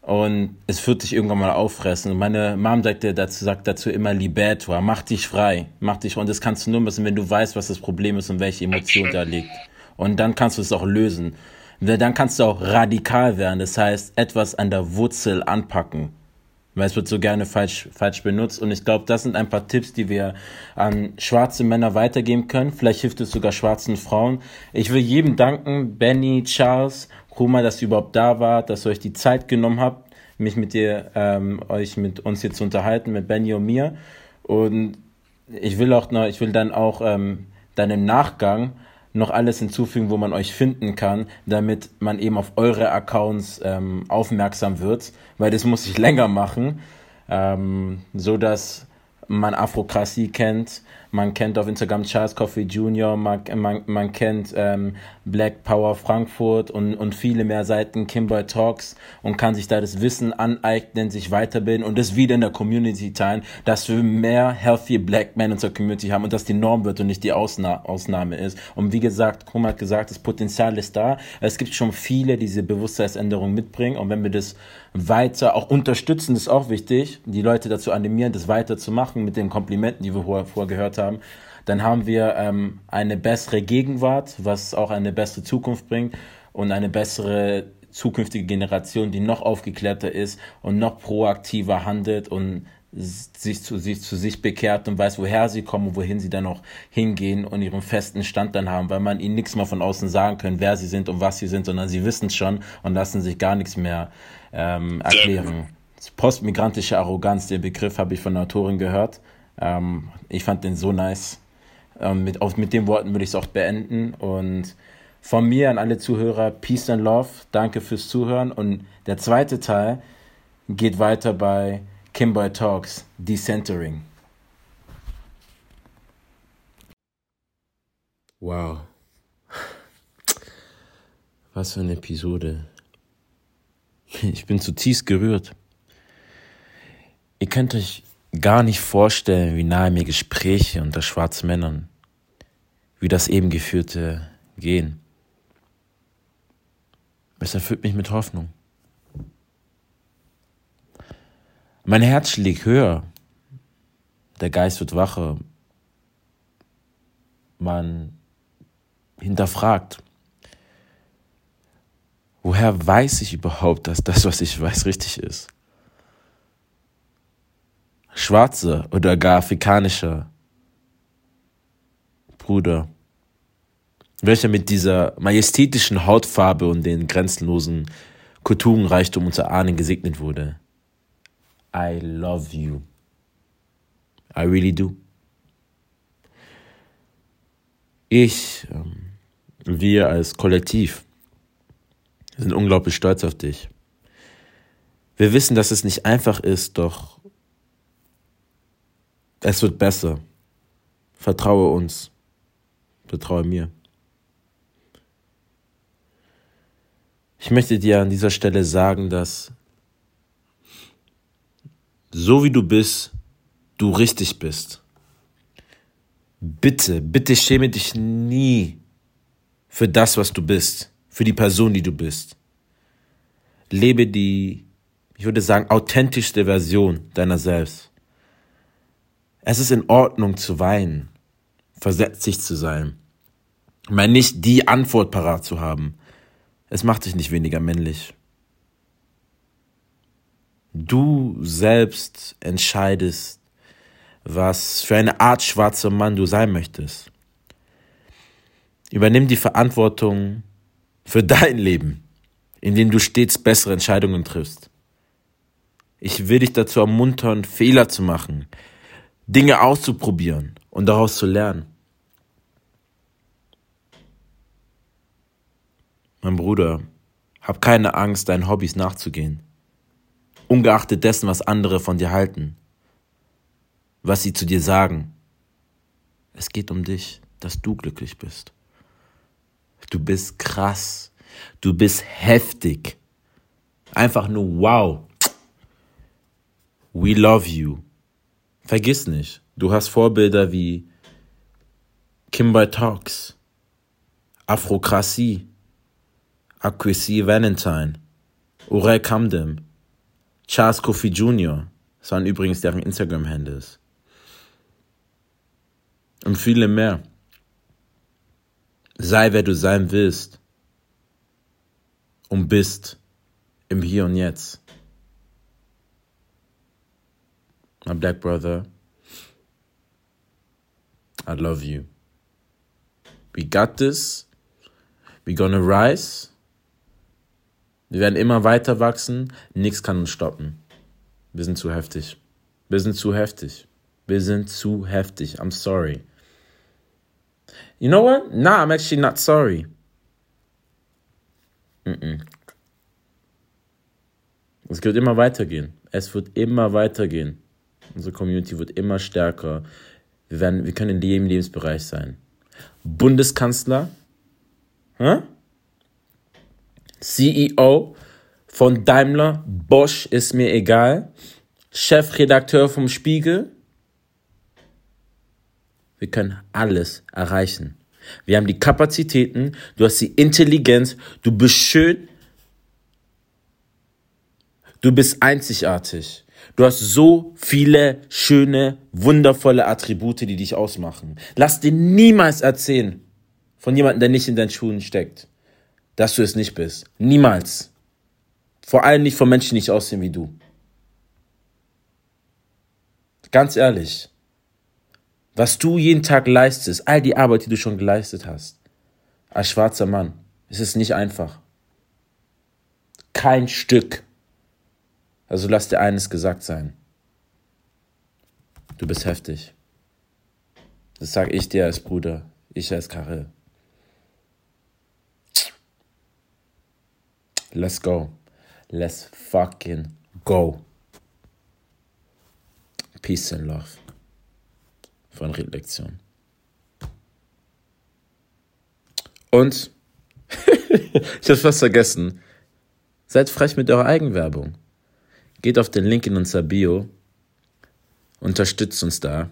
Und es wird dich irgendwann mal auffressen. Und meine Mom sagt, dir dazu, sagt dazu immer Liberator, mach dich frei, mach dich Und das kannst du nur machen, wenn du weißt, was das Problem ist und welche Emotion da liegt. Und dann kannst du es auch lösen. Dann kannst du auch radikal werden. Das heißt, etwas an der Wurzel anpacken. Weil es wird so gerne falsch, falsch benutzt. Und ich glaube, das sind ein paar Tipps, die wir an schwarze Männer weitergeben können. Vielleicht hilft es sogar schwarzen Frauen. Ich will jedem danken, Benny, Charles, Ruma, dass ihr überhaupt da wart, dass ihr euch die Zeit genommen habt, mich mit dir, ähm, euch mit uns hier zu unterhalten, mit Benny und mir. Und ich will auch noch, ich will dann auch ähm, dann im Nachgang noch alles hinzufügen, wo man euch finden kann, damit man eben auf eure Accounts ähm, aufmerksam wird, weil das muss ich länger machen, ähm, so dass man Afrokratie kennt, man kennt auf Instagram Charles Coffee Jr., man, man, man kennt ähm, Black Power Frankfurt und, und viele mehr Seiten, Kimboy Talks und kann sich da das Wissen aneignen, sich weiterbilden und das wieder in der Community teilen, dass wir mehr healthy Black Men in unserer Community haben und dass die Norm wird und nicht die Ausna Ausnahme ist. Und wie gesagt, Krum hat gesagt, das Potenzial ist da. Es gibt schon viele, die diese Bewusstseinsänderung mitbringen und wenn wir das weiter auch unterstützen, ist auch wichtig, die Leute dazu animieren, das weiterzumachen mit den Komplimenten, die wir vorher gehört haben, dann haben wir ähm, eine bessere Gegenwart, was auch eine bessere Zukunft bringt. und eine bessere zukünftige Generation, die noch aufgeklärter ist und noch proaktiver handelt und sich zu, sich zu sich bekehrt und weiß, woher sie kommen und wohin sie dann auch hingehen und ihren festen Stand dann haben, weil man ihnen nichts mehr von außen sagen kann, wer sie sind und was sie sind, sondern sie wissen es schon und lassen sich gar nichts mehr ähm, erklären. Postmigrantische Arroganz, den Begriff habe ich von einer Autorin gehört. Ähm, ich fand den so nice. Ähm, mit, auf, mit den Worten würde ich es auch beenden und von mir an alle Zuhörer, Peace and Love, danke fürs Zuhören und der zweite Teil geht weiter bei Kimboy Talks, Decentering. Wow. Was für eine Episode. Ich bin zutiefst gerührt. Ihr könnt euch gar nicht vorstellen, wie nahe mir Gespräche unter schwarzen Männern, wie das eben geführte, gehen. Es erfüllt mich mit Hoffnung. Mein Herz schlägt höher. Der Geist wird wacher. Man hinterfragt. Woher weiß ich überhaupt, dass das, was ich weiß, richtig ist? Schwarzer oder gar afrikanischer Bruder, welcher mit dieser majestätischen Hautfarbe und den grenzenlosen Kulturenreichtum unserer Ahnen gesegnet wurde. I love you. I really do. Ich, ähm, wir als Kollektiv sind unglaublich stolz auf dich. Wir wissen, dass es nicht einfach ist, doch es wird besser. Vertraue uns. Vertraue mir. Ich möchte dir an dieser Stelle sagen, dass so wie du bist, du richtig bist. Bitte, bitte schäme dich nie für das, was du bist, für die Person, die du bist. Lebe die, ich würde sagen, authentischste Version deiner selbst. Es ist in Ordnung zu weinen, versetzlich zu sein, mal nicht die Antwort parat zu haben. Es macht dich nicht weniger männlich. Du selbst entscheidest, was für eine Art schwarzer Mann du sein möchtest. Übernimm die Verantwortung für dein Leben, in dem du stets bessere Entscheidungen triffst. Ich will dich dazu ermuntern, Fehler zu machen, Dinge auszuprobieren und daraus zu lernen. Mein Bruder, hab keine Angst, deinen Hobbys nachzugehen ungeachtet dessen, was andere von dir halten, was sie zu dir sagen. Es geht um dich, dass du glücklich bist. Du bist krass. Du bist heftig. Einfach nur wow. We love you. Vergiss nicht, du hast Vorbilder wie Kimber Talks, Afrokratie, Aquisi Valentine, Urel Kamdem, Charles Kofi Jr. Das waren übrigens deren Instagram-Handles. Und viele mehr. Sei wer du sein willst und bist im Hier und Jetzt. My black brother, I love you. We got this. We gonna rise. Wir werden immer weiter wachsen. Nichts kann uns stoppen. Wir sind zu heftig. Wir sind zu heftig. Wir sind zu heftig. I'm sorry. You know what? Nah, I'm actually not sorry. Mm -mm. Es wird immer weitergehen. Es wird immer weitergehen. Unsere Community wird immer stärker. Wir, werden, wir können in jedem Lebensbereich sein. Bundeskanzler? Huh? CEO von Daimler, Bosch ist mir egal, Chefredakteur vom Spiegel. Wir können alles erreichen. Wir haben die Kapazitäten, du hast die Intelligenz, du bist schön, du bist einzigartig. Du hast so viele schöne, wundervolle Attribute, die dich ausmachen. Lass dir niemals erzählen von jemandem, der nicht in deinen Schuhen steckt. dass du es nicht bist. Niemals. Vor allem nicht von Menschen, die nicht aussehen wie du. Ganz ehrlich. Was du jeden Tag leistest, all die Arbeit, die du schon geleistet hast, als schwarzer Mann, es ist nicht einfach. Kein Stück. Also lass dir eines gesagt sein. Du bist heftig. Das sag ich dir als Bruder, ich als Karel. Let's go. Let's fucking go. Peace and love. Von Redlektion. Und ich hab's fast vergessen. Seid frech mit eurer Eigenwerbung. Geht auf den Link in unser Bio. Unterstützt uns da.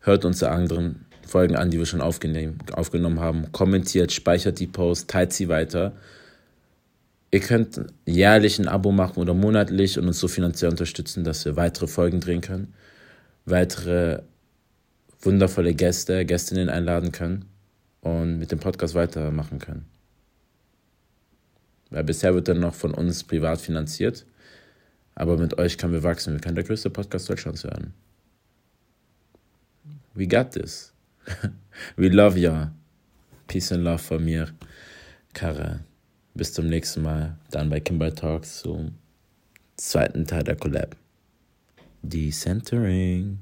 Hört unsere anderen Folgen an, die wir schon aufgenommen haben. Kommentiert, speichert die Post, teilt sie weiter. Ihr könnt jährlich ein Abo machen oder monatlich und uns so finanziell unterstützen, dass wir weitere Folgen drehen können, weitere wundervolle Gäste, Gästinnen einladen können und mit dem Podcast weitermachen können. Weil bisher wird er noch von uns privat finanziert, aber mit euch können wir wachsen. Wir können der größte Podcast Deutschlands werden. We got this. We love ya. Peace and love von mir, Karre. Bis zum nächsten Mal. Dann bei Kimber Talks zum zweiten Teil der Collab. Decentering.